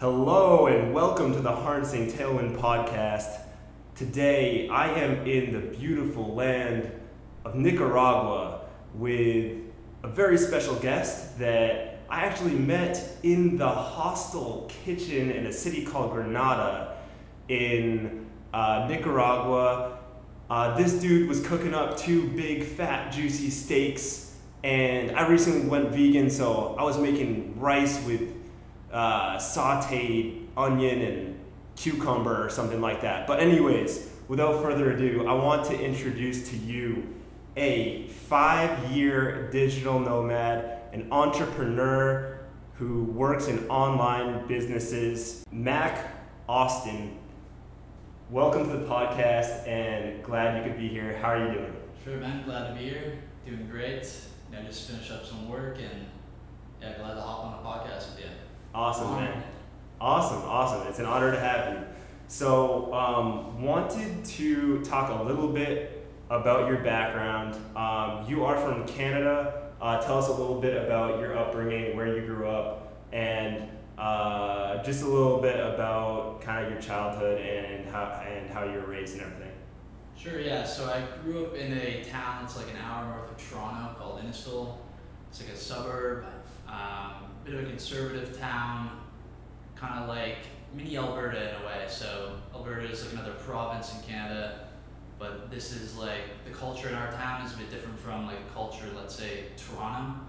Hello and welcome to the Harnessing Tailwind podcast. Today I am in the beautiful land of Nicaragua with a very special guest that I actually met in the hostel kitchen in a city called Granada in uh, Nicaragua. Uh, this dude was cooking up two big, fat, juicy steaks, and I recently went vegan, so I was making rice with uh, sauteed onion and cucumber or something like that. But, anyways, without further ado, I want to introduce to you a five year digital nomad, an entrepreneur who works in online businesses, Mac Austin. Welcome to the podcast and glad you could be here. How are you doing? Sure, man. Glad to be here. Doing great. Know, just finished up some work and yeah, glad to hop on the podcast with you. Awesome, man. Awesome, awesome. It's an honor to have you. So, um, wanted to talk a little bit about your background. Um, you are from Canada. Uh, tell us a little bit about your upbringing, where you grew up, and uh, just a little bit about kind of your childhood and how and how you were raised and everything. Sure, yeah. So I grew up in a town that's like an hour north of Toronto called Innisfil. It's like a suburb, um, bit of a conservative town, kind of like mini Alberta in a way. So Alberta is like another province in Canada, but this is like the culture in our town is a bit different from like culture, let's say Toronto.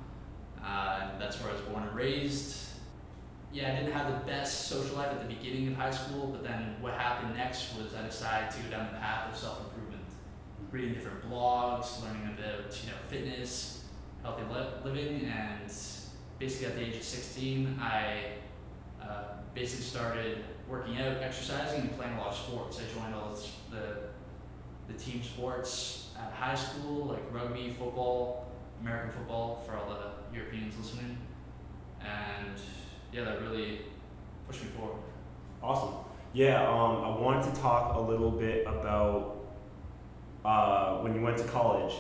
Uh, and that's where I was born and raised. Yeah, I didn't have the best social life at the beginning of high school, but then what happened next was I decided to go down the path of self improvement, reading different blogs, learning about you know fitness, healthy li- living, and basically at the age of 16, I uh, basically started working out, exercising, and playing a lot of sports. I joined all the the team sports at high school, like rugby, football, American football for all the Europeans listening, and yeah, that really pushed me forward. Awesome. Yeah, um, I wanted to talk a little bit about uh, when you went to college.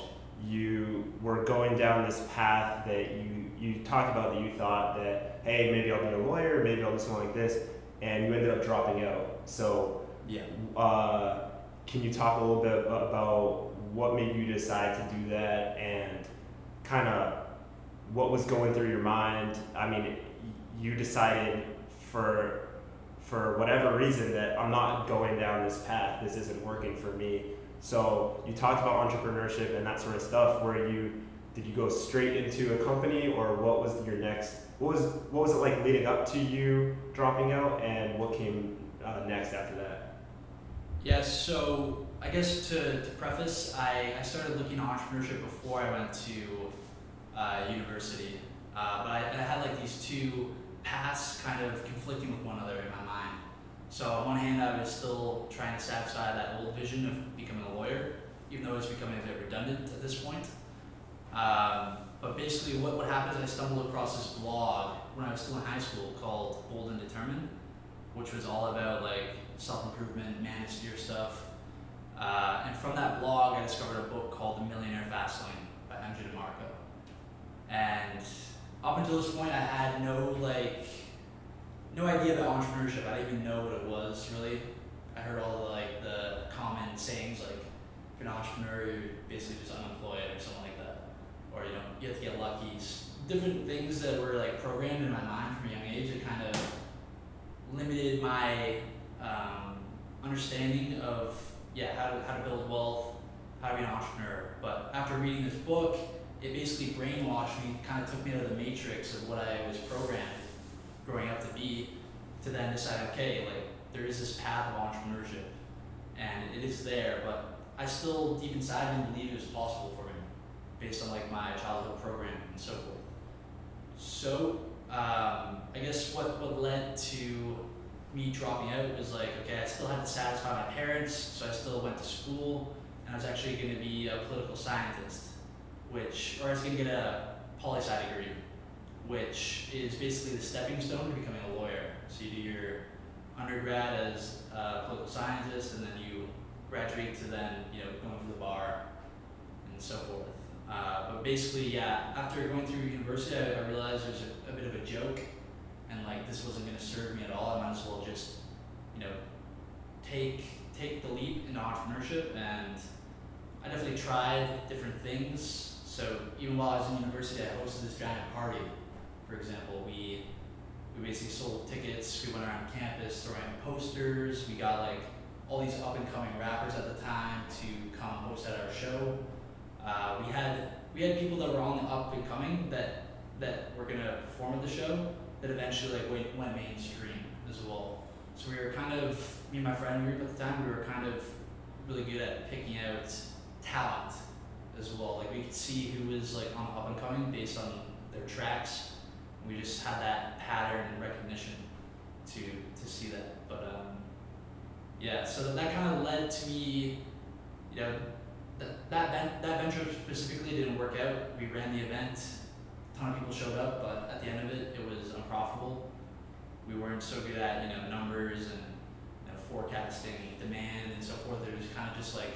You were going down this path that you you talked about that you thought that hey maybe I'll be a lawyer, maybe I'll do something like this, and you ended up dropping out. So Yeah. uh, can you talk a little bit about, about what made you decide to do that and kind of what was going through your mind? I mean, you decided for for whatever reason that I'm not going down this path. This isn't working for me. So you talked about entrepreneurship and that sort of stuff. Where you did you go straight into a company or what was your next? What was what was it like leading up to you dropping out and what came uh, next after that? Yeah, so I guess to, to preface, I, I started looking at entrepreneurship before I went to uh, university. Uh, but I, I had like these two paths kind of conflicting with one another in my mind. So on one hand, I was still trying to satisfy that old vision of becoming a lawyer, even though it's becoming a bit redundant at this point. Um, but basically, what, what happened is I stumbled across this blog when I was still in high school called Bold and Determined, which was all about like self improvement, manage your stuff. Uh, and from that blog, I discovered a book called The Millionaire Fast Lane by MJ DeMarco. And up until this point, I had no like, no idea about entrepreneurship. I didn't even know what it was really. I heard all the like the common sayings like, if you're an entrepreneur, you're basically just unemployed or something like that, or you know, you have to get lucky. Different things that were like programmed in my mind from a young age. It kind of limited my um, understanding of yeah how to, how to build wealth, how to be an entrepreneur. But after reading this book, it basically brainwashed me, kind of took me out of the matrix of what I was programmed growing up to be, to then decide okay like there is this path of entrepreneurship, and it is there, but I still deep inside didn't believe it was possible for me, based on like my childhood programming and so forth. So um, I guess what, what led to me dropping out was like, okay, I still had to satisfy my parents, so I still went to school, and I was actually going to be a political scientist, which, or I was going to get a poli sci degree, which is basically the stepping stone to becoming a lawyer. So you do your undergrad as a political scientist, and then you graduate to then, you know, going to the bar and so forth. Uh, but basically, yeah, after going through university, I, I realized there's a, a bit of a joke and like this wasn't going to serve me at all. I might as well just, you know, take take the leap into entrepreneurship. And I definitely tried different things. So even while I was in university, I hosted this giant party. For example, we we basically sold tickets. We went around campus throwing posters. We got like all these up and coming rappers at the time to come host at our show. Uh, we had we had people that were on the up and coming that that were gonna perform at the show that eventually like went, went mainstream as well. So we were kind of me and my friend group at the time. We were kind of really good at picking out talent as well. Like we could see who was like on up and coming based on their tracks. We just had that pattern recognition to to see that. But um, yeah, so that, that kind of led to me, you know, that that that venture specifically didn't work out. We ran the event, a ton of people showed up, but at the end of it, it was unprofitable. We weren't so good at you know numbers and you know, forecasting demand and so forth. It was kind of just like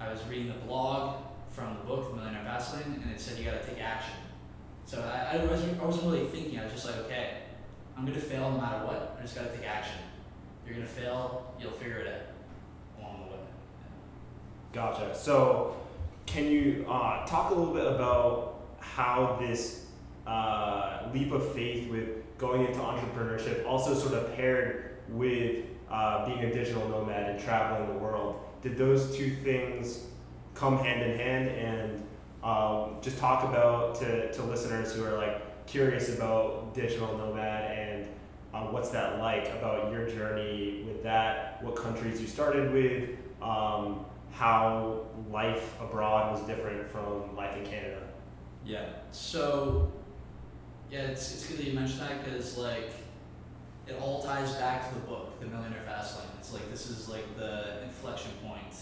I was reading the blog from the book, The Millionaire Fastlane, and it said you got to take action. So I, I wasn't I wasn't really thinking. I was just like, okay, I'm gonna fail no matter what. I just got to take action. You're gonna fail, you'll figure it out along the way. Gotcha. So, can you uh, talk a little bit about how this uh, leap of faith with going into entrepreneurship also sort of paired with uh, being a digital nomad and traveling the world? Did those two things come hand in hand? And um, just talk about to, to listeners who are like curious about digital nomad and uh, what's that like about your journey with that, what countries you started with. Um, how life abroad was different from life in Canada. Yeah. So, yeah, it's, it's good that you mentioned that because like it all ties back to the book, The Millionaire Fastlane. It's like this is like the inflection point.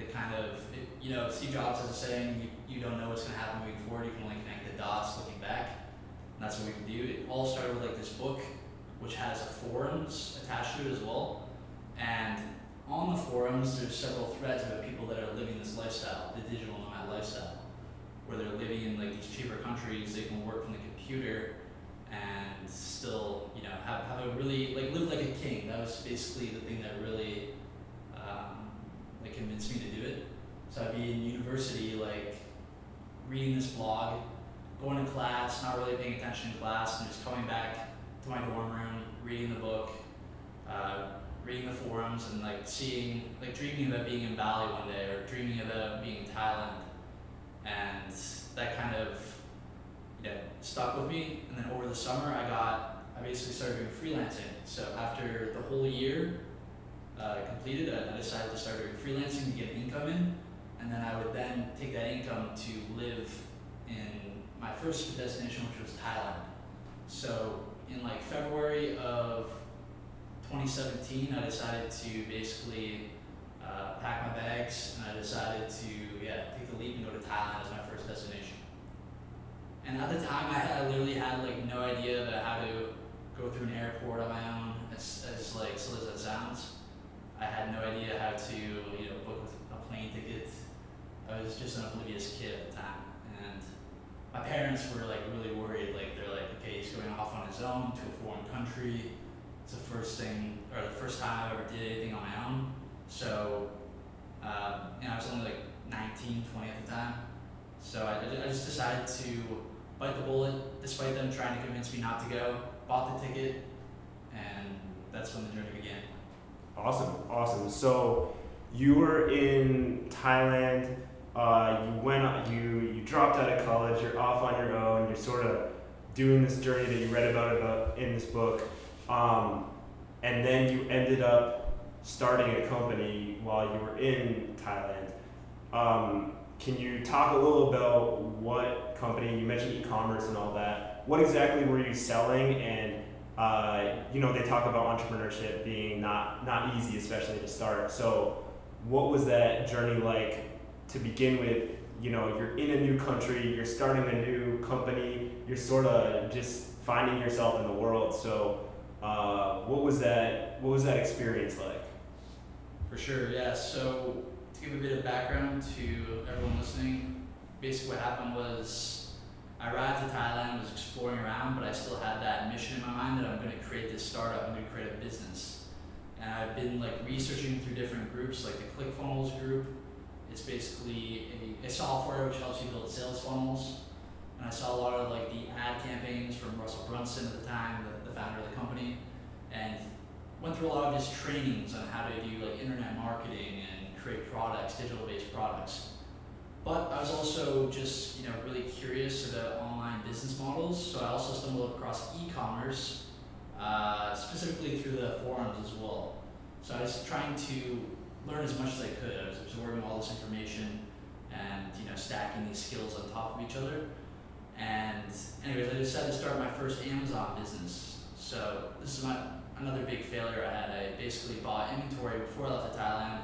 That kind of, it, you know, Steve Jobs has a saying: you, you don't know what's going to happen moving forward. You can only connect the dots looking back. And that's what we can do. It all started with like this book, which has forums attached to it as well, and on the forums, there's several threads about people that are living this lifestyle, the digital nomad lifestyle, where they're living in like these cheaper countries. They can work from the computer and still, you know, have, have a really like live like a king. That was basically the thing that really um, like convinced me to do it. So I'd be in university, like reading this blog, going to class, not really paying attention in class, and just coming back to my dorm room, reading the book. Uh, reading the forums and like seeing like dreaming about being in Bali one day or dreaming about being in Thailand and that kind of you know stuck with me and then over the summer I got I basically started doing freelancing so after the whole year uh, completed I, decided to start doing freelancing to get income in and then I would then take that income to live in my first destination which was Thailand so in like February of 2017, I decided to basically uh, pack my bags and I decided to yeah take the leap and go to Thailand as my first destination. And at the time, I, had, I literally had like no idea about how to go through an airport on my own. As, as like silly as that sounds, I had no idea how to you know book a plane ticket. I was just an oblivious kid at the time, and my parents were like really worried. Like they're like, okay, he's going off on his own to a foreign country it's the first thing, or the first time I ever did anything on my own. So, um, you know, I was only like 19, 20 at the time. So I, I just decided to bite the bullet, despite them trying to convince me not to go. Bought the ticket, and that's when the journey began. Awesome, awesome. So you were in Thailand. Uh, you went, you you dropped out of college. You're off on your own. You're sort of doing this journey that you read about about in this book. Um, and then you ended up starting a company while you were in Thailand. Um, can you talk a little about what company you mentioned e-commerce and all that? What exactly were you selling? And uh, you know they talk about entrepreneurship being not not easy, especially to start. So, what was that journey like to begin with? You know, you're in a new country, you're starting a new company, you're sort of just finding yourself in the world. So, uh, what was that? What was that experience like? For sure, yeah. So to give a bit of background to everyone listening, basically what happened was I arrived to Thailand, was exploring around, but I still had that mission in my mind that I'm going to create this startup. I'm going to create a business. And I've been like researching through different groups, like the ClickFunnels group. It's basically a, a software which helps you build sales funnels. And I saw a lot of like the ad campaigns from Russell Brunson at the time, the, the founder of the company, and went through a lot of his trainings on how to do like internet marketing and create products, digital-based products. But I was also just you know really curious about online business models, so I also stumbled across e-commerce, uh, specifically through the forums as well. So I was trying to learn as much as I could. I was absorbing all this information and you know stacking these skills on top of each other. And anyways, I decided to start my first Amazon business. So this is my another big failure I had. I basically bought inventory before I left to Thailand,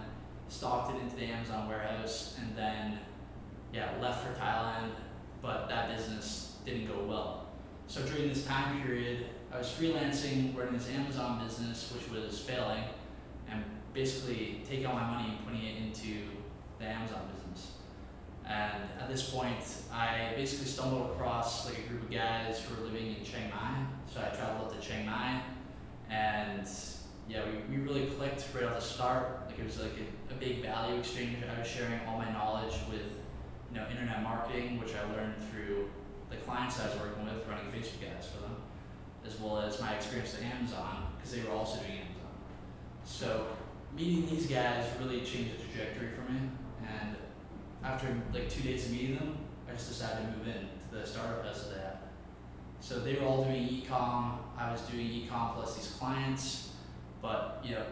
stocked it into the Amazon warehouse, and then yeah, left for Thailand, but that business didn't go well. So during this time period, I was freelancing, running this Amazon business, which was failing, and basically taking all my money and putting it into the Amazon business. And at this point, I basically stumbled across like a group of guys who were living in Chiang Mai. So I traveled to Chiang Mai, and yeah, we, we really clicked right off the start. Like it was like a, a big value exchange. I was sharing all my knowledge with you know, internet marketing, which I learned through the clients I was working with, running Facebook ads for them, as well as my experience at Amazon, because they were also doing Amazon. So meeting these guys really changed the trajectory for me, and after like two days of meeting them, I just decided to move in to the startup house that. So they were all doing e-com, I was doing e-com plus these clients, but you know,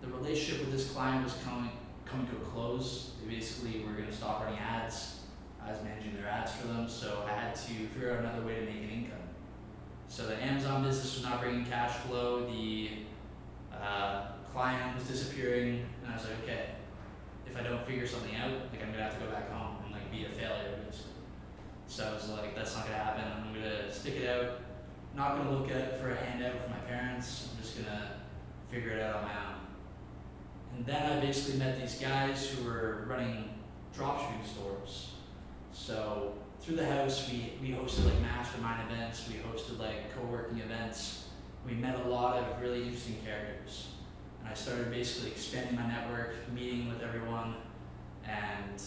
the relationship with this client was coming coming to a close. They basically were going to stop running ads. I was managing their ads for them, so I had to figure out another way to make an income. So the Amazon business was not bringing cash flow. The uh, client was disappearing, and I was like, okay, if I don't figure something out, like I'm gonna have to go back home and like be a failure, basically. So I was like, that's not gonna happen. I'm gonna stick it out. Not gonna look at for a handout from my parents. I'm just gonna figure it out on my own. And then I basically met these guys who were running dropshipping stores. So through the house, we, we hosted like mastermind events, we hosted like co-working events. We met a lot of really interesting characters. And I started basically expanding my network, meeting with everyone, and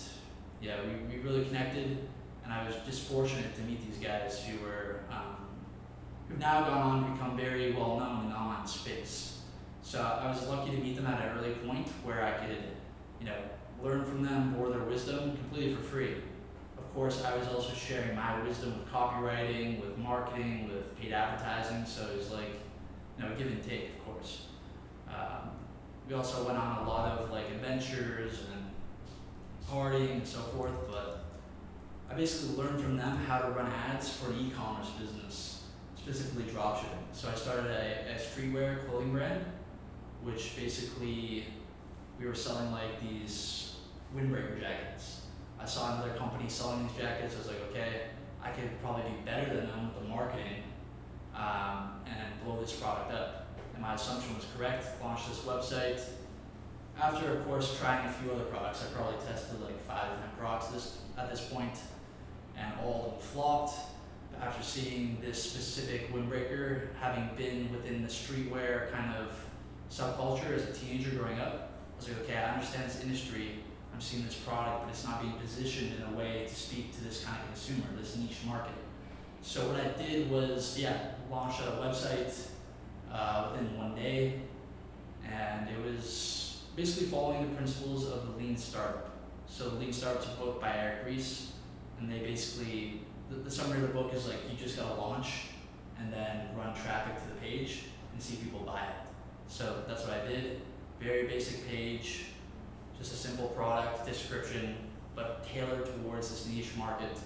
yeah, we, we really connected. And I was just fortunate to meet these guys who were, um, who've now gone on to become very well known in the online space. So I was lucky to meet them at an early point where I could, you know, learn from them, bore their wisdom completely for free. Of course, I was also sharing my wisdom with copywriting, with marketing, with paid advertising. So it was like, you know, a give and take, of course. Um, we also went on a lot of like adventures and partying and so forth, but I basically learned from them how to run ads for an e-commerce business, specifically dropshipping. So I started a, a streetwear clothing brand which basically we were selling like these windbreaker jackets. I saw another company selling these jackets. I was like, okay, I could probably do better than them with the marketing um, and blow this product up. And my assumption was correct. Launched this website. After, of course, trying a few other products, I probably tested like five ten products this, at this point, and all of them flopped. After seeing this specific windbreaker, having been within the streetwear kind of subculture as a teenager growing up. I was like, okay, I understand this industry. I'm seeing this product, but it's not being positioned in a way to speak to this kind of consumer, this niche market. So what I did was, yeah, launch a website uh, within one day, and it was basically following the principles of the Lean Startup. So the Lean Startup's a book by Eric Ries, and they basically the, the summary of the book is like you just gotta launch and then run traffic to the page and see people buy it. So that's what I did. Very basic page, just a simple product description, but tailored towards this niche market.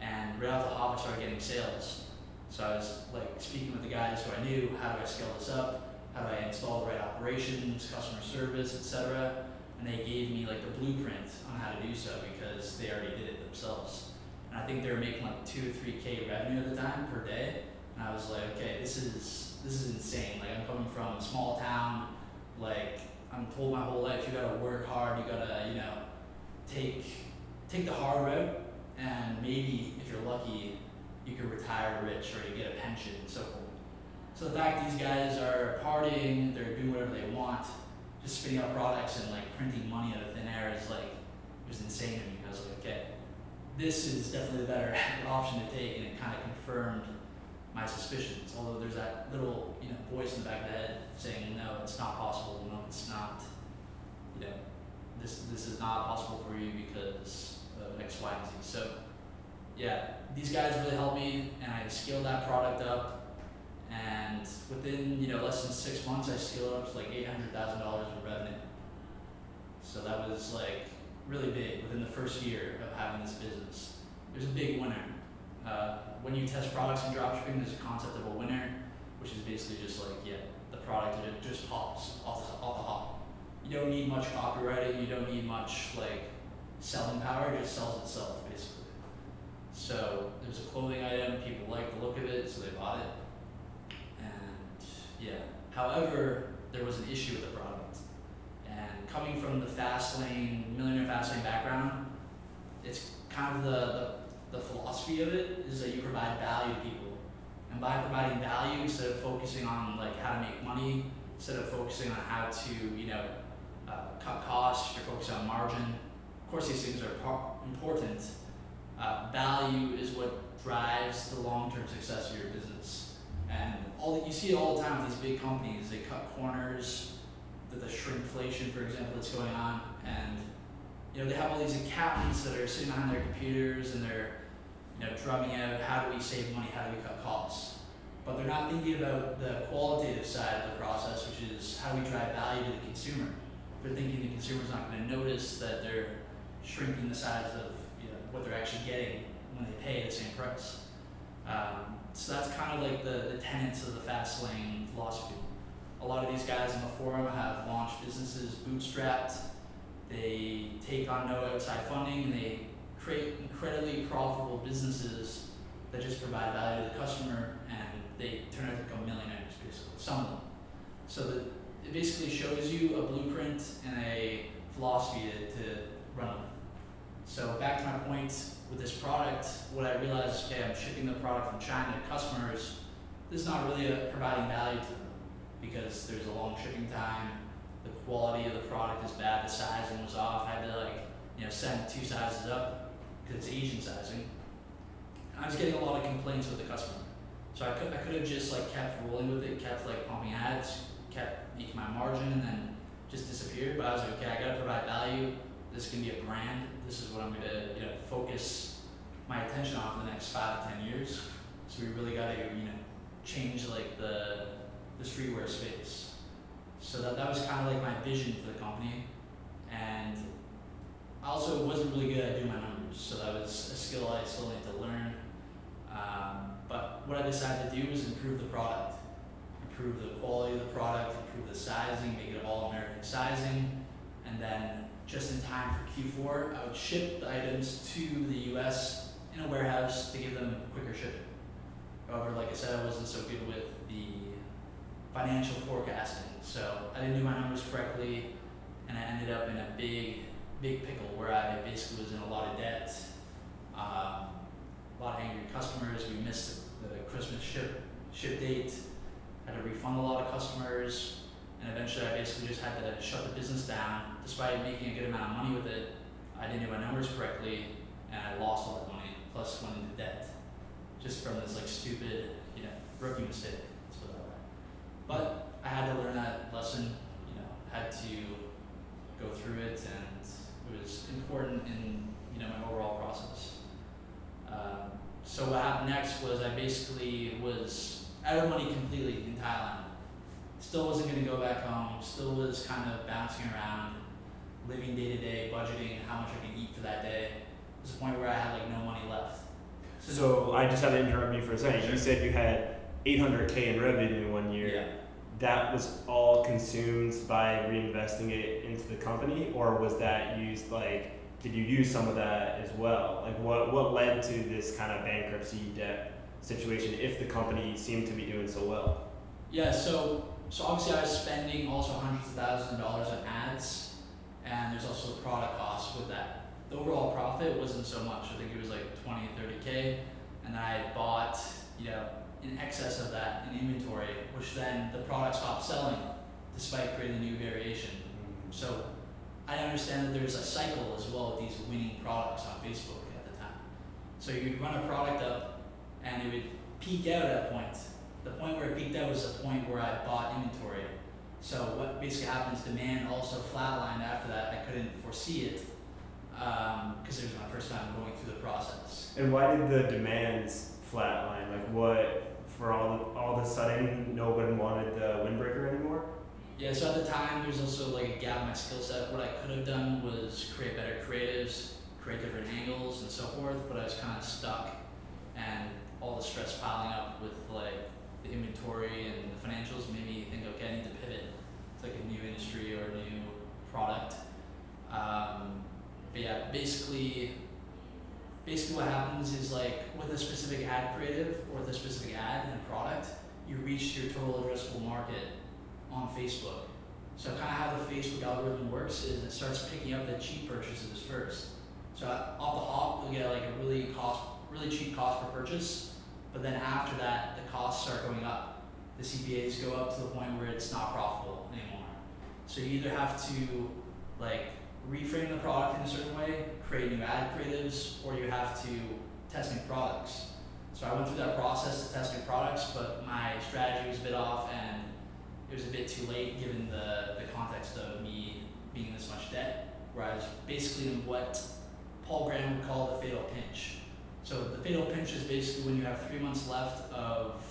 And right off the hop, I started getting sales. So I was like speaking with the guys who I knew, how do I scale this up? How do I install the right operations, customer service, etc. And they gave me like the blueprint on how to do so because they already did it themselves. And I think they were making like two or three K revenue at the time per day. And I was like, okay, this is this is insane. Like I'm coming from a small town, like I'm told my whole life you gotta work hard, you gotta, you know, take take the hard road and maybe if you're lucky, you could retire rich or you get a pension and so forth. So the fact these guys are partying, they're doing whatever they want, just spitting out products and like printing money out of thin air is like it was insane to me. I was like, okay, this is definitely the better option to take, and it kind of confirmed my suspicions. Although there's that little you know voice in the back of the head saying, no, it's not possible. No, it's not. You know, this this is not possible for you because of X, Y, and Z. So yeah, these guys really helped me, and I scaled that product up. And within you know less than six months, I scaled up to like eight hundred thousand dollars in revenue. So that was like really big within the first year of having this business. There's a big winner. Uh, when you test products in dropshipping, there's a concept of a winner, which is basically just like yeah, the product it just pops off the off the hop. You don't need much copywriting. You don't need much like selling power. It just sells itself basically. So there's a clothing item. People like the look of it, so they bought it. And yeah. However, there was an issue with the product. And coming from the fast lane, millionaire fast lane background, it's kind of the, the, the philosophy of it is that you provide value to people. And by providing value, instead of focusing on like how to make money, instead of focusing on how to, you know, uh, cut costs, you're focusing on margin. Of course, these things are important. Uh, value is what drives the long-term success of your business. And all that you see all the time with these big companies. They cut corners. The, the shrinkflation, for example, that's going on, and you know they have all these accountants that are sitting behind their computers and they're you know drumming out how do we save money, how do we cut costs, but they're not thinking about the qualitative side of the process, which is how we drive value to the consumer. They're thinking the consumer's not going to notice that they're shrinking the size of you know, what they're actually getting when they pay the same price. Um, so that's kind of like the, the tenets of the fast lane philosophy. A lot of these guys in the forum have launched businesses bootstrapped. They take on no outside funding and they create incredibly profitable businesses that just provide value to the customer and they turn out to become millionaires basically, some of them. So the, it basically shows you a blueprint and a philosophy to, to run with. So back to my point with this product, what I realized okay, I'm shipping the product from China to customers. This is not really a, providing value to them because there's a long shipping time. The quality of the product is bad. The sizing was off. I had to like you know send two sizes up it's Asian sizing. I was getting a lot of complaints with the customer. So I could I could have just like kept rolling with it, kept like pumping ads, kept making my margin, and then just disappeared. But I was like, okay, I gotta provide value. This can be a brand. This is what I'm gonna you know focus my attention on for the next five to ten years. So we really gotta you know change like the the streetwear space. So that that was kind of like my vision for the company, and I also wasn't really good at doing my numbers. So that was a skill I still need to learn. Um, but what I decided to do was improve the product, improve the quality of the product, improve the sizing, make it all American sizing, and then just in time for Q4, I would ship the items to the US in a warehouse to give them quicker shipping. However, like I said, I wasn't so good with the financial forecasting, so I didn't do my numbers correctly, and I ended up in a big, big pickle where I basically was in a lot of debt. Um, a lot of angry customers. We missed the Christmas ship ship date. Had to refund a lot of customers, and eventually I basically just had to shut the business down. Despite making a good amount of money with it, I didn't do my numbers correctly, and I lost all that money. Plus went into debt, just from this like stupid, you know, rookie mistake. Way. But I had to learn that lesson. You know, had to go through it, and was important in you know my overall process. Um, so what happened next was I basically was out of money completely in Thailand. Still wasn't going to go back home. Still was kind of bouncing around, living day to day, budgeting how much I could eat for that day. It was a point where I had like no money left. So I just had to interrupt you for a second. You said you had 800k in revenue in one year. yeah. That was all consumed by reinvesting it into the company, or was that used like? Did you use some of that as well? Like what what led to this kind of bankruptcy debt situation if the company seemed to be doing so well? Yeah, so so obviously I was spending also hundreds of thousands of dollars on ads, and there's also the product costs with that. The overall profit wasn't so much. I think it was like 20, 30k, and I bought, you know, in excess of that in inventory, which then the product stopped selling despite creating a new variation. Mm-hmm. So I understand that there's a cycle as well with these winning products on Facebook at the time. So you'd run a product up and it would peak out at a point. The point where it peaked out was the point where I bought inventory. So what basically happens, demand also flatlined after that. I couldn't foresee it um, because it was my first time going through the process. And why did the demands flatline? Like what for all the, all of a sudden no one wanted the windbreaker anymore? Yeah, so at the time, there's also like a gap in my skill set. What I could have done was create better creatives, create different angles and so forth, but I was kind of stuck and all the stress piling up with like the inventory and the financials made me think, okay, I need to pivot to like a new industry or a new product. Um, but yeah, basically, basically what happens is like with a specific ad creative or with a specific ad and a product, you reach your total addressable market on Facebook. So kind of how the Facebook algorithm works is it starts picking up the cheap purchases first. So off the hop, you'll get like a really cost, really cheap cost per purchase, but then after that, the costs start going up. The CPAs go up to the point where it's not profitable anymore. So you either have to like reframe the product in a certain way, create new ad creatives, or you have to test new products. So I went through that process to test new products, but my strategy was a bit off and it was a bit too late given the, the context of me being in this much debt, where I was basically in what Paul Graham would call the fatal pinch. So the fatal pinch is basically when you have three months left of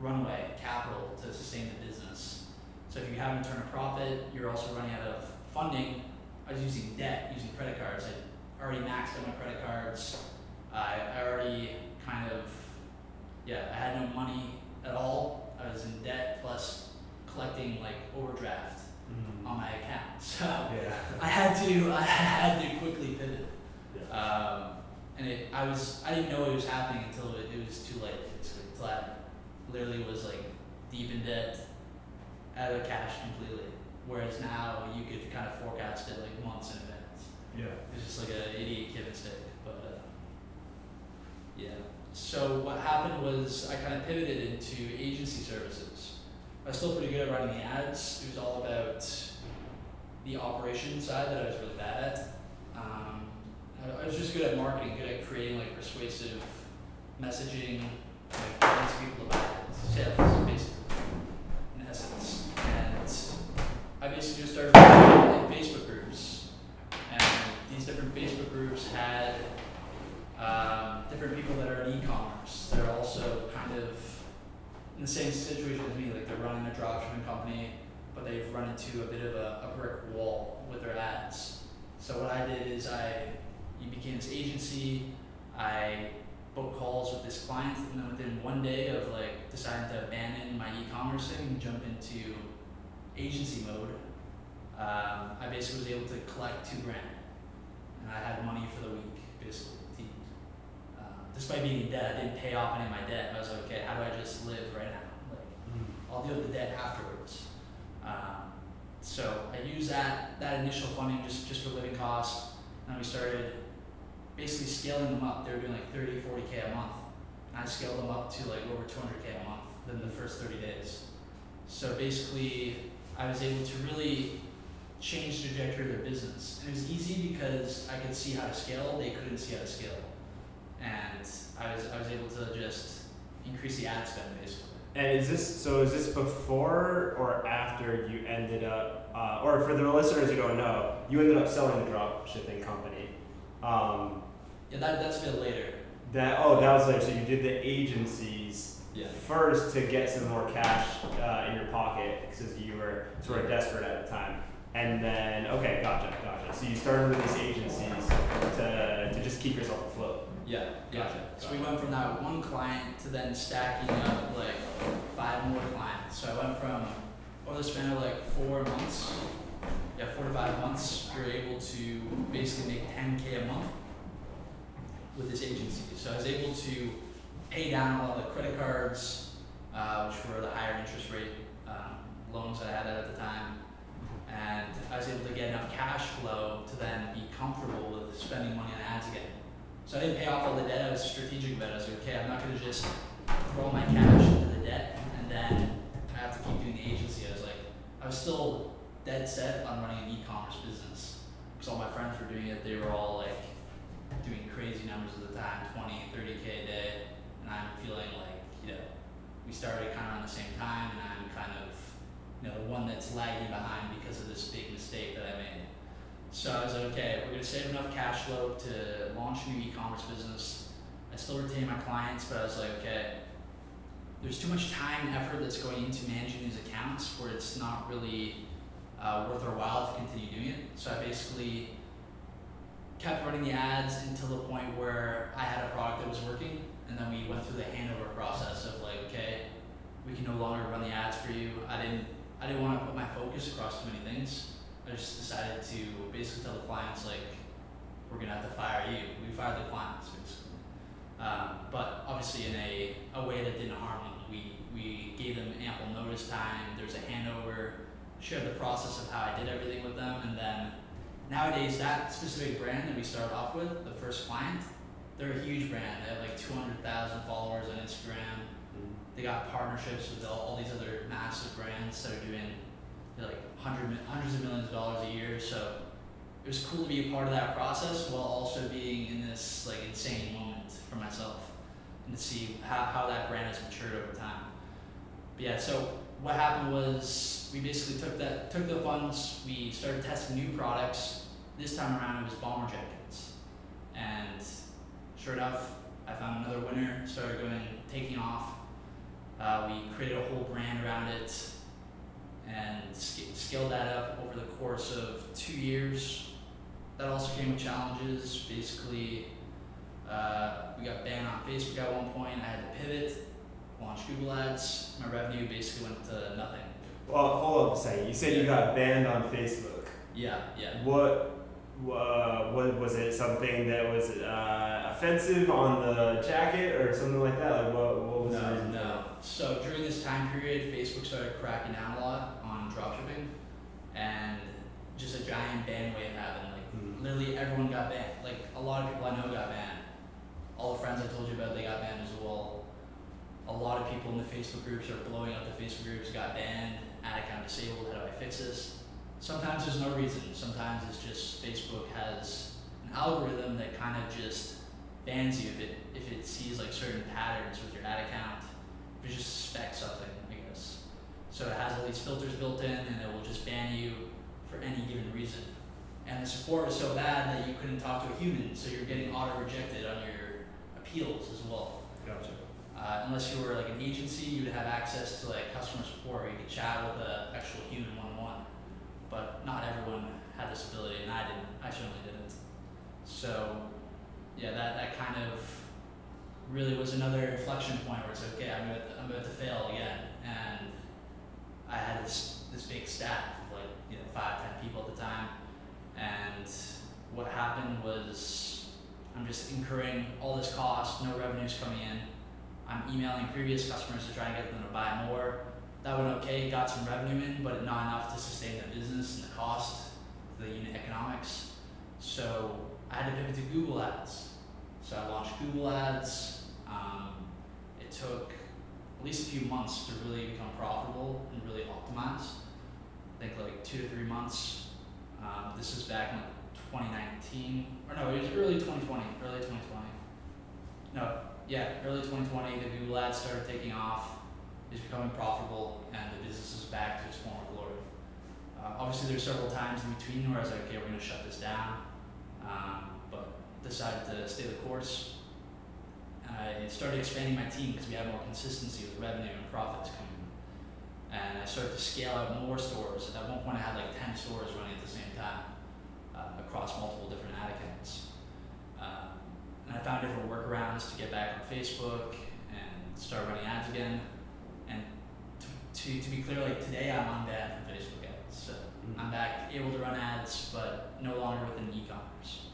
runway capital to sustain the business. So if you haven't turned a profit, you're also running out of funding. I was using debt, using credit cards. I already maxed out my credit cards. I, I already kind of, yeah, I had no money at all. I was in debt plus collecting like overdraft Mm. on my account. So Yeah. I had to I had to quickly pivot. Um, and it I was I didn't know it was happening until it, it was too late. Until I literally was like deep in debt, out of cash completely. Whereas now you could kind of forecast it like months in advance. Yeah. It's just like an idiot kid mistake. But uh, yeah. So what happened was I kind of pivoted into agency services. I was still pretty good at running the ads. It was all about the operation side that I was really bad at. Um, I, was just good at marketing, good at creating like persuasive messaging, like telling people about sales, basically, I basically just started in Facebook groups, and these different Facebook groups had um, different people that are in e-commerce. They're also kind of in the same situation as me, like they're running a dropshipping company, but they've run into a bit of a, a brick wall with their ads. So what I did is I became this agency. I booked calls with this client, and then within one day of like deciding to abandon my e-commerce thing and jump into agency mode, um, I basically was able to collect two grand, and I had money for the week basically. Um, despite being in debt, I didn't pay off any of my debt. I was like, okay, how do I just live right now? Like, Mm. I'll deal with the debt afterwards. Um, so I used that that initial funding just just for living costs, and we started basically scaling them up. They were doing like 30, 40 k a month, and I scaled them up to like over 200 k a month within the first 30 days. So basically, I was able to really change the trajectory of their business, and it was easy because I could see how to scale. They couldn't see how to scale, and I was I was able to just increase the ad spend basically. And is this so? Is this before or after you ended up, uh, or for the listeners who don't know, you ended up selling the drop shipping company? Um, Yeah, that that's a bit later. that oh, that was later. So you did the agencies Yeah. first to get some more cash uh, in your pocket because you were sort of desperate at the time. And then okay, gotcha, gotcha. So you started with these agencies to to just keep yourself afloat. Yeah, yeah. Gotcha, So we went from that one client to then stacking up like five more clients. So I went from over the span of like four months, yeah, four to five months, we were able to basically make 10k a month with this agency. So I was able to pay down all the credit cards, uh, which were the higher interest rate um, loans that I had at the time. And I was able to get enough cash flow to then be comfortable with spending money on ads again. So I didn't pay off all the debt. I was strategic about it. I was like, okay, I'm not going to just throw my cash into the debt and then I have to keep doing the agency. I was like, I was still dead set on running an e-commerce business because all my friends were doing it. They were all like doing crazy numbers at the time, 20, 30k a day, and I'm feeling like you know we started kind of around the same time, and I'm kind of you know the one that's lagging behind because of this big mistake that I made. So I was like, okay, we're gonna save enough cash flow to launch a new e-commerce business. I still retain my clients, but I was like, okay, there's too much time and effort that's going into managing these accounts where it's not really uh, worth our while to continue doing it. So I basically kept running the ads until the point where I had a product that was working, and then we went through the handover process of like, okay, we can no longer run the ads for you. I didn't, I didn't want to put my focus across too many things. I just decided to basically tell the clients like, we're gonna have to fire you. We fired the clients basically, um, but obviously in a, a way that didn't harm them. We we gave them ample notice time. There's a handover. Shared the process of how I did everything with them, and then nowadays that specific brand that we started off with, the first client, they're a huge brand. They have like 200,000 followers on Instagram. Mm-hmm. They got partnerships with all, all these other massive brands that are doing like hundred, hundreds of millions of dollars a year. So it was cool to be a part of that process while also being in this like insane moment for myself and to see how, how that brand has matured over time. But yeah, so what happened was we basically took that took the funds, we started testing new products. This time around it was bomber jackets. And sure enough, I found another winner, started going taking off. Uh, we created a whole brand around it and sc- scaled that up over the course of two years. That also came with challenges. Basically, uh, we got banned on Facebook at one point. I had to pivot, launch Google Ads. My revenue basically went to nothing. Well, hold up a second. You said you got banned on Facebook. Yeah, yeah. What? Uh, what was it? Something that was uh, offensive on the jacket or something like that? Like what? What was No, no. So during this time period, Facebook started cracking down a lot on dropshipping, and just a giant ban wave happened. Like Hmm. literally everyone got banned. Like a lot of people I know got banned. All the friends I told you about, they got banned as well. A lot of people in the Facebook groups are blowing up the Facebook groups, got banned, ad account disabled. How do I fix this? Sometimes there's no reason. Sometimes it's just Facebook has an algorithm that kind of just bans you if it if it sees like certain patterns with your ad account. If it just suspects something, I guess. So it has all these filters built in, and it will just ban you for any given reason. And the support was so bad that you couldn't talk to a human, so you're getting auto rejected on your appeals as well. Gotcha. Uh, unless you were like an agency, you would have access to like customer support where you could chat with an actual human one. But not everyone had this ability, and I didn't. I certainly didn't. So, yeah, that, that kind of really was another inflection point where it's okay, I'm about to, I'm about to fail again. And I had this this big staff of like you know five ten people at the time, and what happened was I'm just incurring all this cost, no revenues coming in. I'm emailing previous customers to try and get them to buy more. That went okay, got some revenue in, but not enough to sustain the business and the cost, the unit economics. So I had to pivot to Google Ads. So I launched Google Ads. Um, it took at least a few months to really become profitable and really optimize. I think like two to three months. Um, this is back in like 2019, or no, it was early 2020, early 2020. No, yeah, early 2020, the Google Ads started taking off, is becoming profitable, and the business is back to its former glory. Uh, obviously, there's several times in between where I was like, okay, we're gonna shut this down, um, but decided to stay the course. And I started expanding my team because we had more consistency with revenue and profits coming in. And I started to scale out more stores. At one point, I had like 10 stores running at the same time uh, across multiple different ad accounts. Um, and I found different workarounds to get back on Facebook and start running ads again. And to, to, be clear, like today I'm on unbanned from Facebook ads. So I'm back able to run ads, but no longer within e-commerce.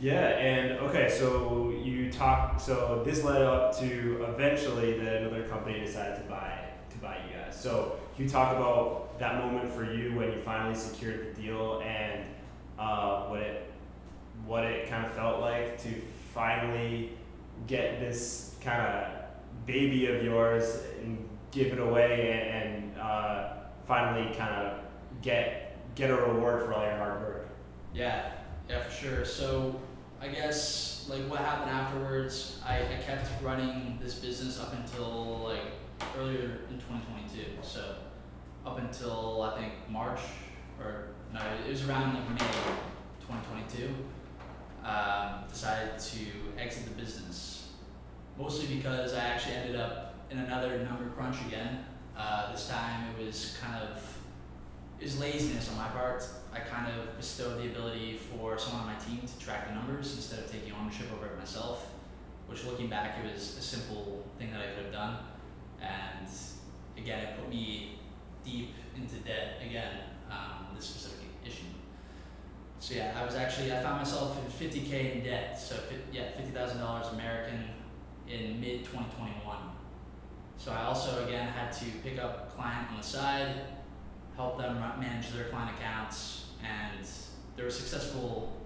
Yeah, and okay, so you talk. So this led up to eventually that another company decided to buy to buy you guys. So can you talk about that moment for you when you finally secured the deal and uh, what it what it kind of felt like to finally get this kind of baby of yours and give it away and, uh, finally kind of get get a reward for all your hard work. Yeah, yeah, for sure. So I guess like what happened afterwards, I, I kept running this business up until like earlier in 2022. So up until I think March or no, it was around like May 2022. Um, decided to exit the business, mostly because I actually ended up in another number crunch again. Uh, this time it was kind of was laziness on my part. I kind of bestowed the ability for someone on my team to track the numbers instead of taking ownership over it myself. Which, looking back, it was a simple thing that I could have done, and again, it put me deep into debt again. Um, this specific issue. So yeah, I was actually I found myself in 50k in debt. So yeah, fifty thousand dollars American in mid 2021. So I also again had to pick up a client on the side, help them manage their client accounts, and there were successful.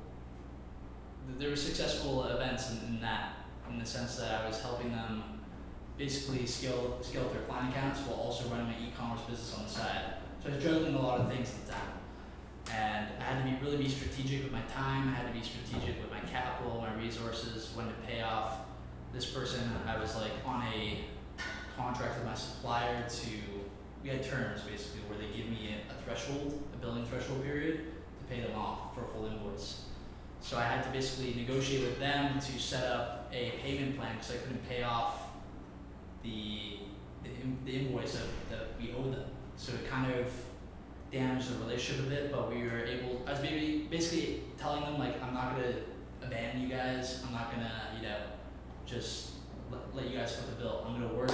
There were successful events in, in that, in the sense that I was helping them basically scale scale their client accounts while also running my e-commerce business on the side. So I was juggling a lot of things at the time. And I had to be really be strategic with my time, I had to be strategic with my capital, my resources, when to pay off this person. I was like on a contract with my supplier to we had terms basically where they give me a, threshold, a billing threshold period to pay them off for a full invoice. So I had to basically negotiate with them to set up a payment plan because I couldn't pay off the the, the invoice that, that we owed them. So it kind of damaged the relationship a bit, but we were able. I was basically telling them like I'm not gonna abandon you guys. I'm not gonna you know just let, let you guys foot the bill. I'm gonna work.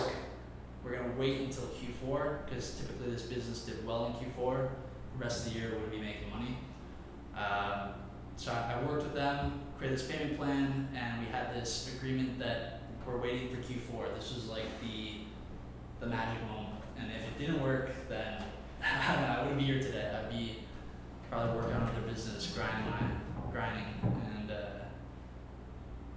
We're gonna wait until Q4 because typically this business did well in Q4. The rest of the year would be making money. Um, so I, I worked with them, created this payment plan, and we had this agreement that we're waiting for Q4. This was like the the magic moment. And if it didn't work, then I, know, I wouldn't be here today. I'd be probably working on other business, grinding grinding, and uh,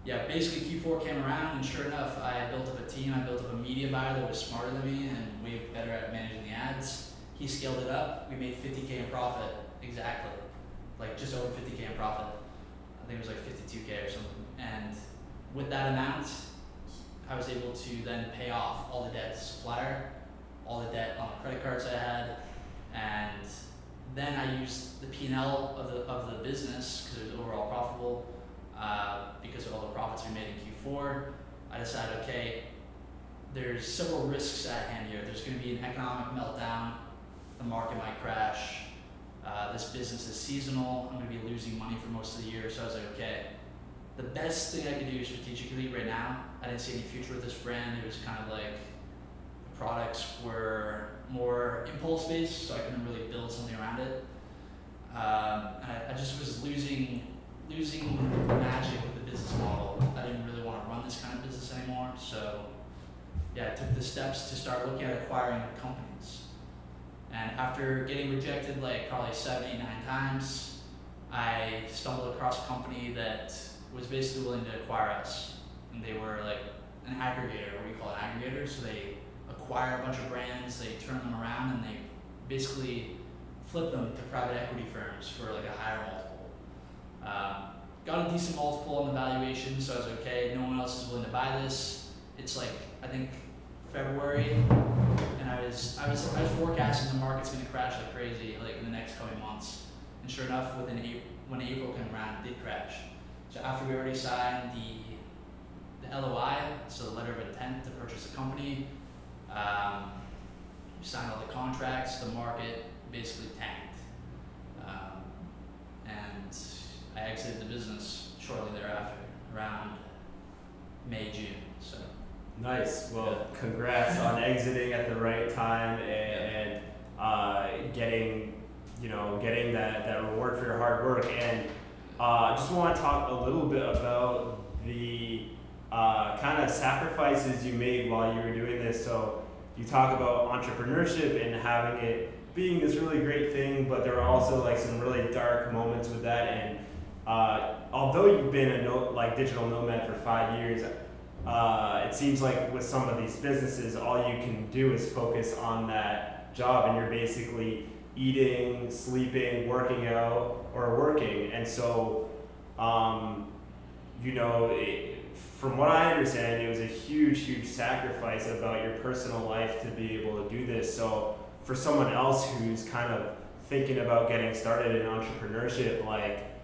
yeah, basically Q4 came around, and sure enough, I built up a team. I built up a media buyer that was smarter than me and way better at managing the ads. He scaled it up. We made 50k in profit exactly, like just over 50k in profit. I think it was like 52k or something. And with that amount, I was able to then pay off all the debt to supplier, all the debt on the credit cards I had, and then I used the P&L of the of the business because it was overall profitable. Uh, because of all the profits we made in Q4, I decided, okay, there's several risks at hand here. There's going to be an economic meltdown. The market might crash. Uh, this business is seasonal. I'm going to be losing money for most of the year. So I was like, okay, the best thing I could do strategically right now, I didn't see any future with this brand. It was kind of like the products were more impulse based, so I couldn't really build something around it. Um, I, I just was losing losing the magic with the business model. I didn't really want to run this kind of business anymore. So yeah, I took the steps to start looking at acquiring companies. And after getting rejected like probably seven, eight, nine times, I stumbled across a company that was basically willing to acquire us. And they were like an aggregator, what we call an aggregator. So they acquire a bunch of brands, they turn them around, and they basically flip them to private equity firms for like a higher multiple. Um, got a decent multiple on the valuation, so I was okay. No one else is willing to buy this. It's like I think February, and I was I was I was forecasting the market's to crash like crazy like in the next coming months. And sure enough, within April, when April came around, it did crash. So after we already signed the the LOI, so the letter of intent to purchase the company, um, we signed all the contracts. The market basically tanked, um, and I exited the business shortly thereafter, around May June. So Nice. Well, congrats on exiting at the right time and, and uh, getting, you know, getting that, that reward for your hard work. And uh, I just want to talk a little bit about the uh, kind of sacrifices you made while you were doing this. So you talk about entrepreneurship and having it being this really great thing, but there are also like some really dark moments with that. And uh, although you've been a no, like digital nomad for five years, uh, it seems like with some of these businesses, all you can do is focus on that job, and you're basically eating, sleeping, working out, or working. And so, um, you know, it, from what I understand, it was a huge, huge sacrifice about your personal life to be able to do this. So, for someone else who's kind of thinking about getting started in entrepreneurship, like,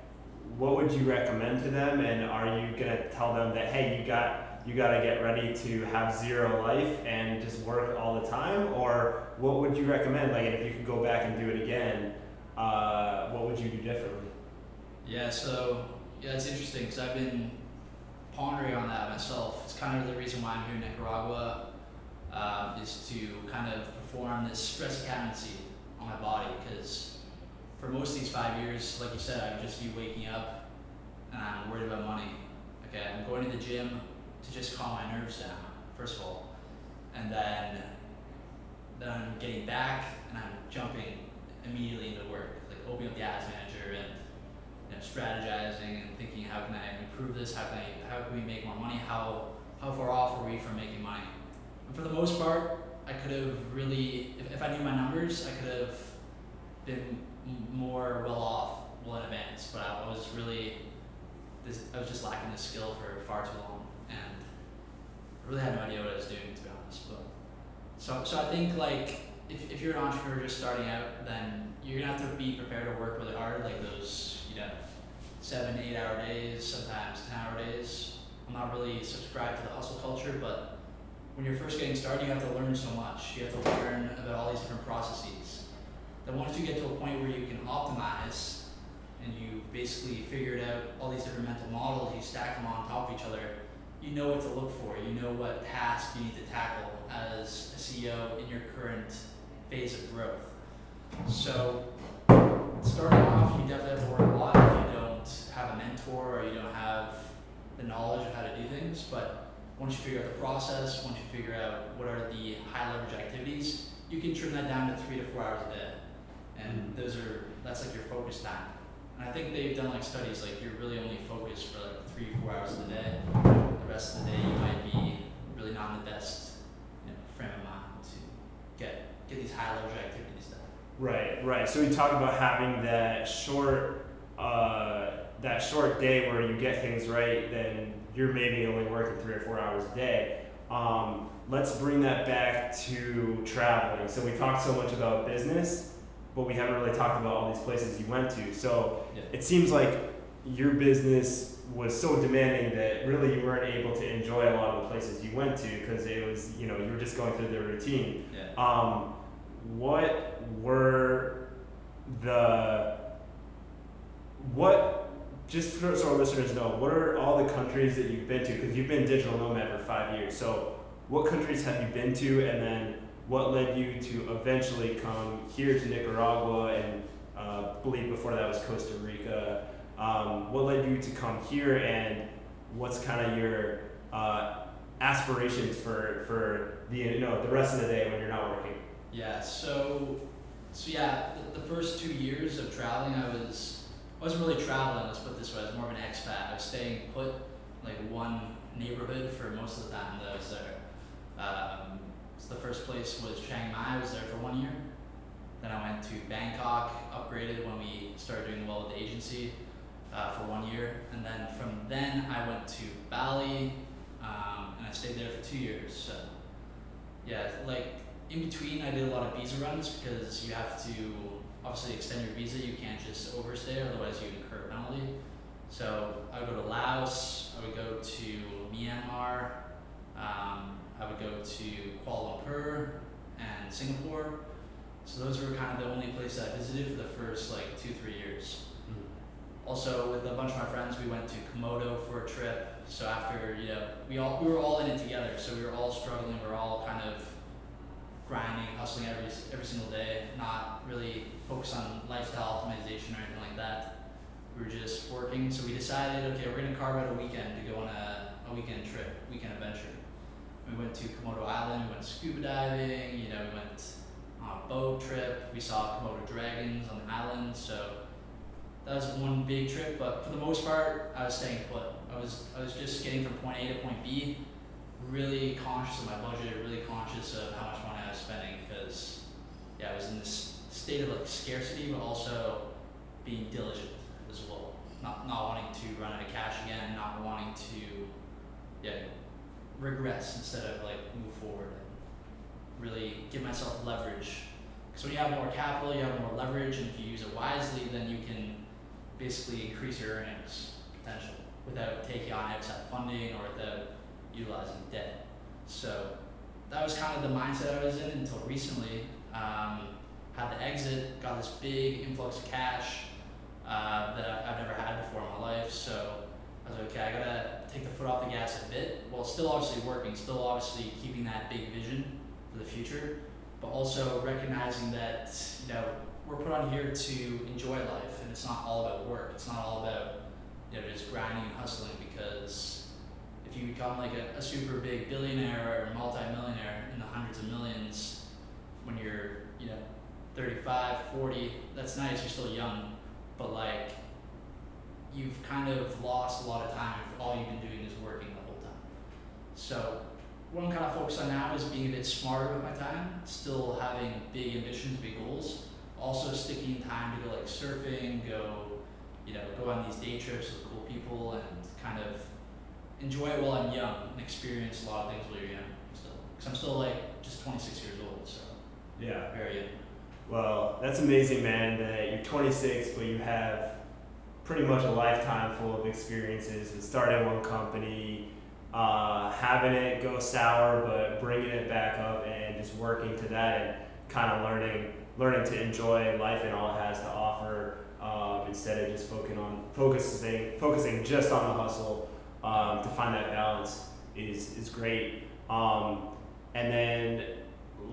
what would you recommend to them? And are you gonna tell them that, hey, you got you got to get ready to have zero life and just work all the time or what would you recommend like if you could go back and do it again uh, what would you do differently Yeah, so yeah, it's interesting because I've been pondering on that myself. It's kind of the reason why I'm here in Nicaragua um, is to kind of perform this stress accountancy on my body because for most of these five years, like you said, I would just be waking up and I'm worried about money. Okay, I'm going to the gym to just calm my nerves down, first of all, and then then I'm getting back and I'm jumping immediately into work, like opening up the ads manager and you know, strategizing and thinking how can I improve this, how can I how can we make more money, how how far off are we from making money? And for the most part, I could have really, if, if I knew my numbers, I could have been more well off well in advance. But I was really, this, I was just lacking the skill for far too long, and I really had no idea what I was doing to be honest. But so so I think like if, if you're an entrepreneur just starting out, then you're gonna have to be prepared to work really hard, like those you know seven eight hour days, sometimes ten hour days. I'm not really subscribed to the hustle culture, but when you're first getting started, you have to learn so much. You have to learn about all these different processes. Then once you get to a point where you can optimize and you basically figured out all these different mental models, you stack them on top of each other, you know what to look for. You know what task you need to tackle as a CEO in your current phase of growth. So starting off, you definitely have to work a lot if you don't have a mentor or you don't have the knowledge of how to do things. But once you figure out the process, once you figure out what are the high leverage activities, you can trim that down to three to four hours a day. And those are that's like your focus time. And I think they've done like studies like you're really only focused for like three, four hours of the day. The rest of the day you might be really not in the best you know, frame of mind to get get these high leverage activities done. right right so we talk about having that short uh, that short day where you get things right then you're maybe only working three or four hours a day um, let's bring that back to traveling so we talked so much about business but we haven't really talked about all these places you went to. So Yeah. it seems like your business was so demanding that really you weren't able to enjoy a lot of the places you went to because it was you know you were just going through the routine. Yeah. um, what were the what just for, so our listeners know what are all the countries that you've been to? Because you've been digital nomad for five years. So what countries have you been to? And then what led you to eventually come here to nicaragua and uh, believe before that was costa rica um, what led you to come here and what's kind of your uh, aspirations for for the you know the rest of the day when you're not working Yeah, so so yeah, the, the first two years of traveling, I was I wasn't really traveling. Let's put this way, I was more of an expat. I was staying put like one neighborhood for most of the time that I was there. Um, the first place was Chiang Mai. I was there for one year. Then I went to Bangkok, upgraded when we started doing well with the agency uh, for one year, and then from then I went to Bali, um, and I stayed there for two years. So yeah, like in between, I did a lot of visa runs because you have to obviously extend your visa. You can't just overstay, otherwise you incur a penalty. So I would go to Laos. I would go to Myanmar. Um, I would go to Kuala Lumpur and Singapore. So those were kind of the only places I visited for the first like two three years. Hmm. Also, with a bunch of my friends, we went to Komodo for a trip. So after you know, we all we were all in it together. So we were all struggling. We were all kind of grinding, hustling every every single day. Not really focused on lifestyle optimization or anything like that. We were just working. So we decided, okay, we're gonna carve out a weekend to go on a, a weekend trip, weekend adventure. We went to Komodo Island. We went scuba diving. You know, we went on a boat trip. We saw Komodo dragons on the island. So that was one big trip. But for the most part, I was staying put. I was I was just getting from point A to point B. Really conscious of my budget. Really conscious of how much money I was spending because yeah, I was in this state of like scarcity, but also being diligent as well. Not not wanting to run out of cash again. Not wanting to yeah regress instead of like move forward and really give myself leverage. Because when you have more capital, you have more leverage, and if you use it wisely, then you can basically increase your earnings potential without taking on outside funding or without utilizing debt. So that was kind of the mindset I was in until recently. Um, had the exit, got this big influx of cash uh, that I've never had before in my life. So I was like, okay, I gotta take the foot off the gas a bit. while still obviously working, still obviously keeping that big vision for the future, but also recognizing that you know we're put on here to enjoy life, and it's not all about work. It's not all about you know just grinding and hustling because if you become like a, a super big billionaire or multi-millionaire in the hundreds of millions when you're you know 35 40 that's nice you're still young but like you've kind of lost a lot of time if all you've been doing is working the whole time. So what I'm kind of focused on now is being a bit smarter with my time, still having big ambitions, big goals, also sticking time to go like surfing, go, you know, go on these day trips with cool people and kind of enjoy it while I'm young and experience a lot of things while you're young still. Because I'm still like just 26 years old, so Yeah. very young. Well, that's amazing, man. That you're 26, but you have pretty much a lifetime full of experiences with starting one company, uh, having it go sour, but bringing it back up and just working to that and kind of learning learning to enjoy life and all it has to offer um, instead of just focusing on focusing focusing just on the hustle um, to find that balance is is great. Um, and then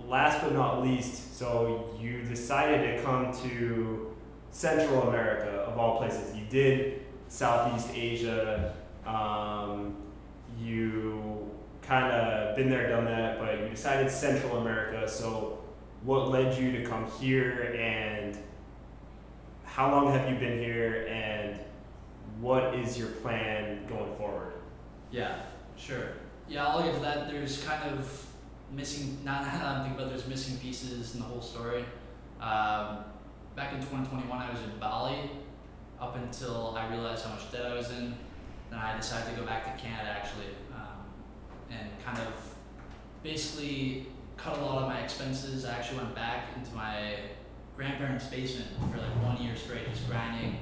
last but not least, so you decided to come to Central America of all places. You did Southeast Asia. Um, you kind of been there, done that, but you decided Central America. So, what led you to come here, and how long have you been here, and what is your plan going forward? Yeah, sure. Yeah, I'll that. There's kind of missing, not I'm thinking about, there's missing pieces in the whole story. Um, back in 2021, I was in Bali up until I realized how much debt I was in. Then I decided to go back to Canada actually um, and kind of basically cut a lot of my expenses. I actually went back into my grandparents' basement for like one year straight, just grinding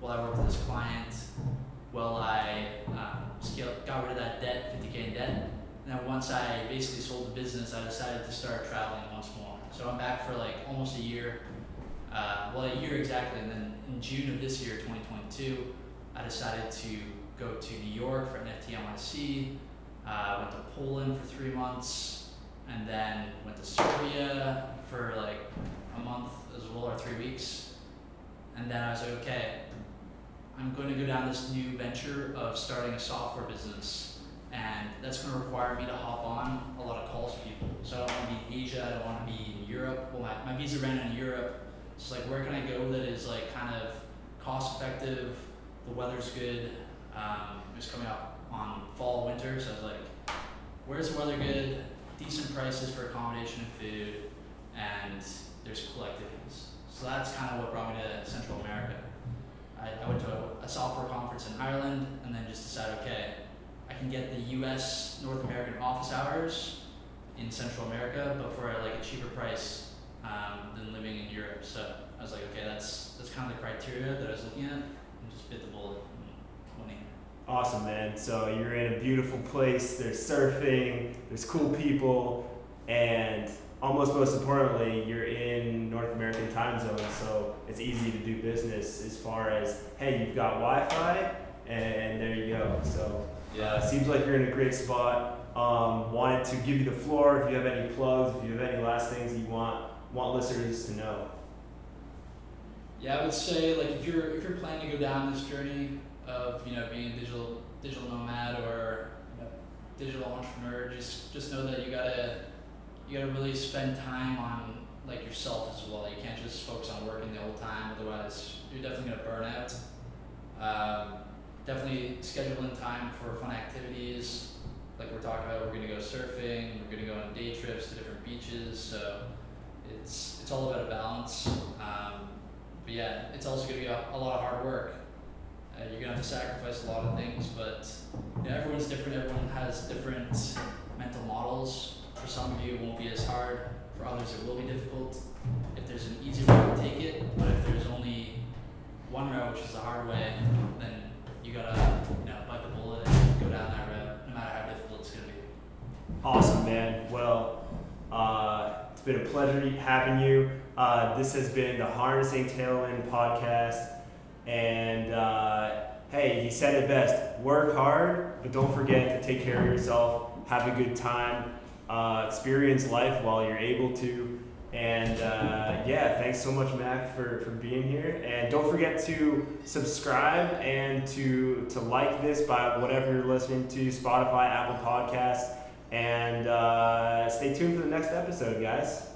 while I worked with this client, while I um, scaled, got rid of that debt, 50k in debt. And then once I basically sold the business, I decided to start traveling once more. So I'm back for like almost a year, uh, well a year exactly. And then in June of this year, 2022, I decided to go to New York for NFT NYC. Uh, went to Poland for three months, and then went to Serbia for like a month as well, or three weeks. And then I was like, okay, I'm going to go down this new venture of starting a software business, and that's going to require me to hop on a lot of calls with people. So I don't want to be in Asia, I don't want to be in Europe. Well, my, my visa ran out in Europe. It's like, where can I go that is like kind of cost effective, the weather's good. Um, coming up on fall, winter, so I was like, where's the weather good, decent prices for accommodation and food, and there's cool activities. So that's kind of what brought me to Central America. I, I went to a, a software conference in Ireland and then just decided, okay, I can get the US North American office hours in Central America, but for like a cheaper price um, living in Europe. So I was like, okay, that's that's kind of the criteria that I was looking at, and just bit the bullet and went here. Awesome, man. So you're in a beautiful place. There's surfing. There's cool people, and almost most importantly, you're in North American time zone, so it's easy to do business. As far as hey, you've got Wi-Fi, and there you go. So yeah, uh, seems like you're in a great spot. Um, wanted to give you the floor if you have any plugs, if you have any last things you want want listeners to know. Yeah, I would say like if you're if you're planning to go down this journey of you know being a digital digital nomad or you know, digital entrepreneur, just just know that you gotta you gotta really spend time on like yourself as well. You can't just focus on working the whole time, otherwise you're definitely gonna burn out. Um, definitely scheduling time for fun activities, like we're talking about. We're gonna go surfing. We're gonna go on day trips to different beaches. So it's it's all about a balance. Um, but yeah, it's also gonna be a, a lot of hard work. Uh, you're gonna have to sacrifice a lot of things, but you know, everyone's different. Everyone has different mental models. For some of you, it won't be as hard. For others, it will be difficult. If there's an easy route, take it. But if there's only one route, which is the hard way, then you gotta you know bite the bullet and go down that route, no matter how difficult it's gonna be. Awesome, man. Well, uh, it's been a pleasure having you. Uh, this has been the Harnessing Tailwind podcast. And uh, hey, he said it best work hard, but don't forget to take care of yourself, have a good time, uh, experience life while you're able to. And uh, yeah, thanks so much, Mac, for, for being here. And don't forget to subscribe and to, to like this by whatever you're listening to Spotify, Apple Podcasts. And uh, stay tuned for the next episode, guys.